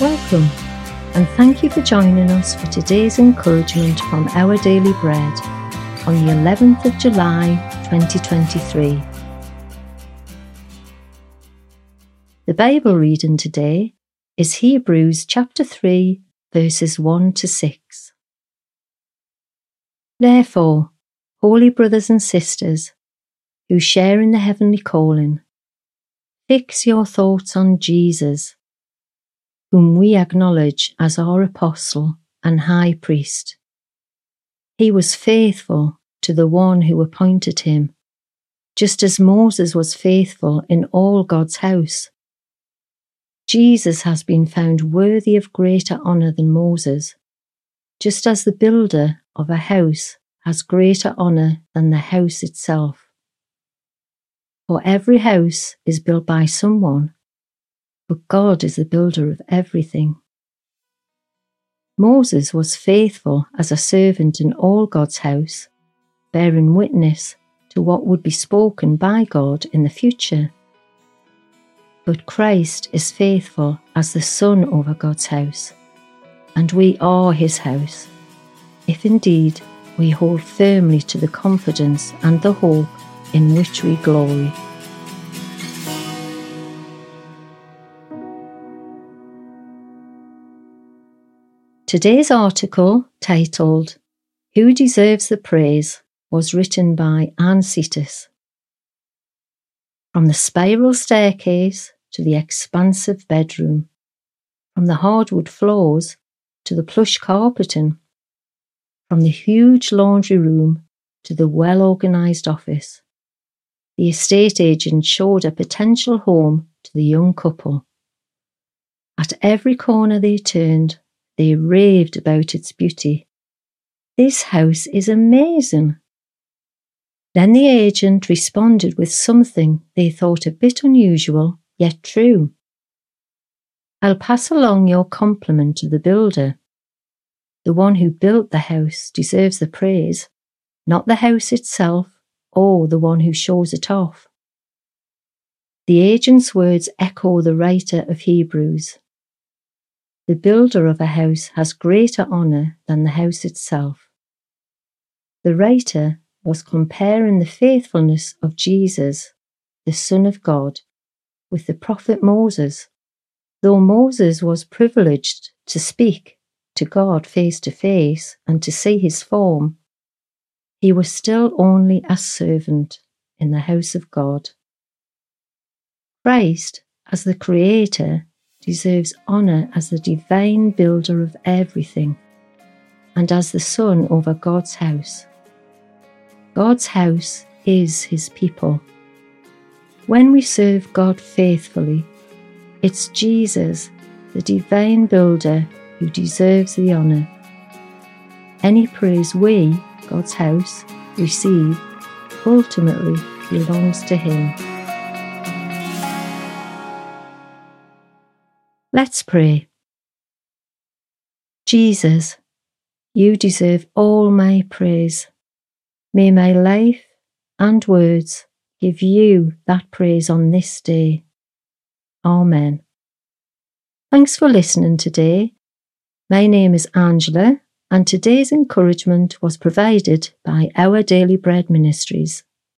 Welcome, and thank you for joining us for today's encouragement from Our Daily Bread on the 11th of July 2023. The Bible reading today is Hebrews chapter 3, verses 1 to 6. Therefore, holy brothers and sisters, who share in the heavenly calling, fix your thoughts on Jesus whom we acknowledge as our apostle and high priest. He was faithful to the one who appointed him, just as Moses was faithful in all God's house. Jesus has been found worthy of greater honour than Moses, just as the builder of a house has greater honour than the house itself. For every house is built by someone but God is the builder of everything. Moses was faithful as a servant in all God's house, bearing witness to what would be spoken by God in the future. But Christ is faithful as the Son over God's house, and we are his house, if indeed we hold firmly to the confidence and the hope in which we glory. Today's article, titled Who Deserves the Praise, was written by Anne Cetas. From the spiral staircase to the expansive bedroom, from the hardwood floors to the plush carpeting, from the huge laundry room to the well organised office, the estate agent showed a potential home to the young couple. At every corner they turned, they raved about its beauty. This house is amazing. Then the agent responded with something they thought a bit unusual, yet true. I'll pass along your compliment to the builder. The one who built the house deserves the praise, not the house itself or the one who shows it off. The agent's words echo the writer of Hebrews. The builder of a house has greater honour than the house itself. The writer was comparing the faithfulness of Jesus, the Son of God, with the prophet Moses. Though Moses was privileged to speak to God face to face and to see his form, he was still only a servant in the house of God. Christ, as the Creator, deserves honour as the divine builder of everything and as the son over God's house. God's house is his people. When we serve God faithfully, it's Jesus, the divine builder, who deserves the honour. Any praise we, God's house, receive ultimately belongs to him. Pray. Jesus, you deserve all my praise. May my life and words give you that praise on this day. Amen. Thanks for listening today. My name is Angela, and today's encouragement was provided by Our Daily Bread Ministries.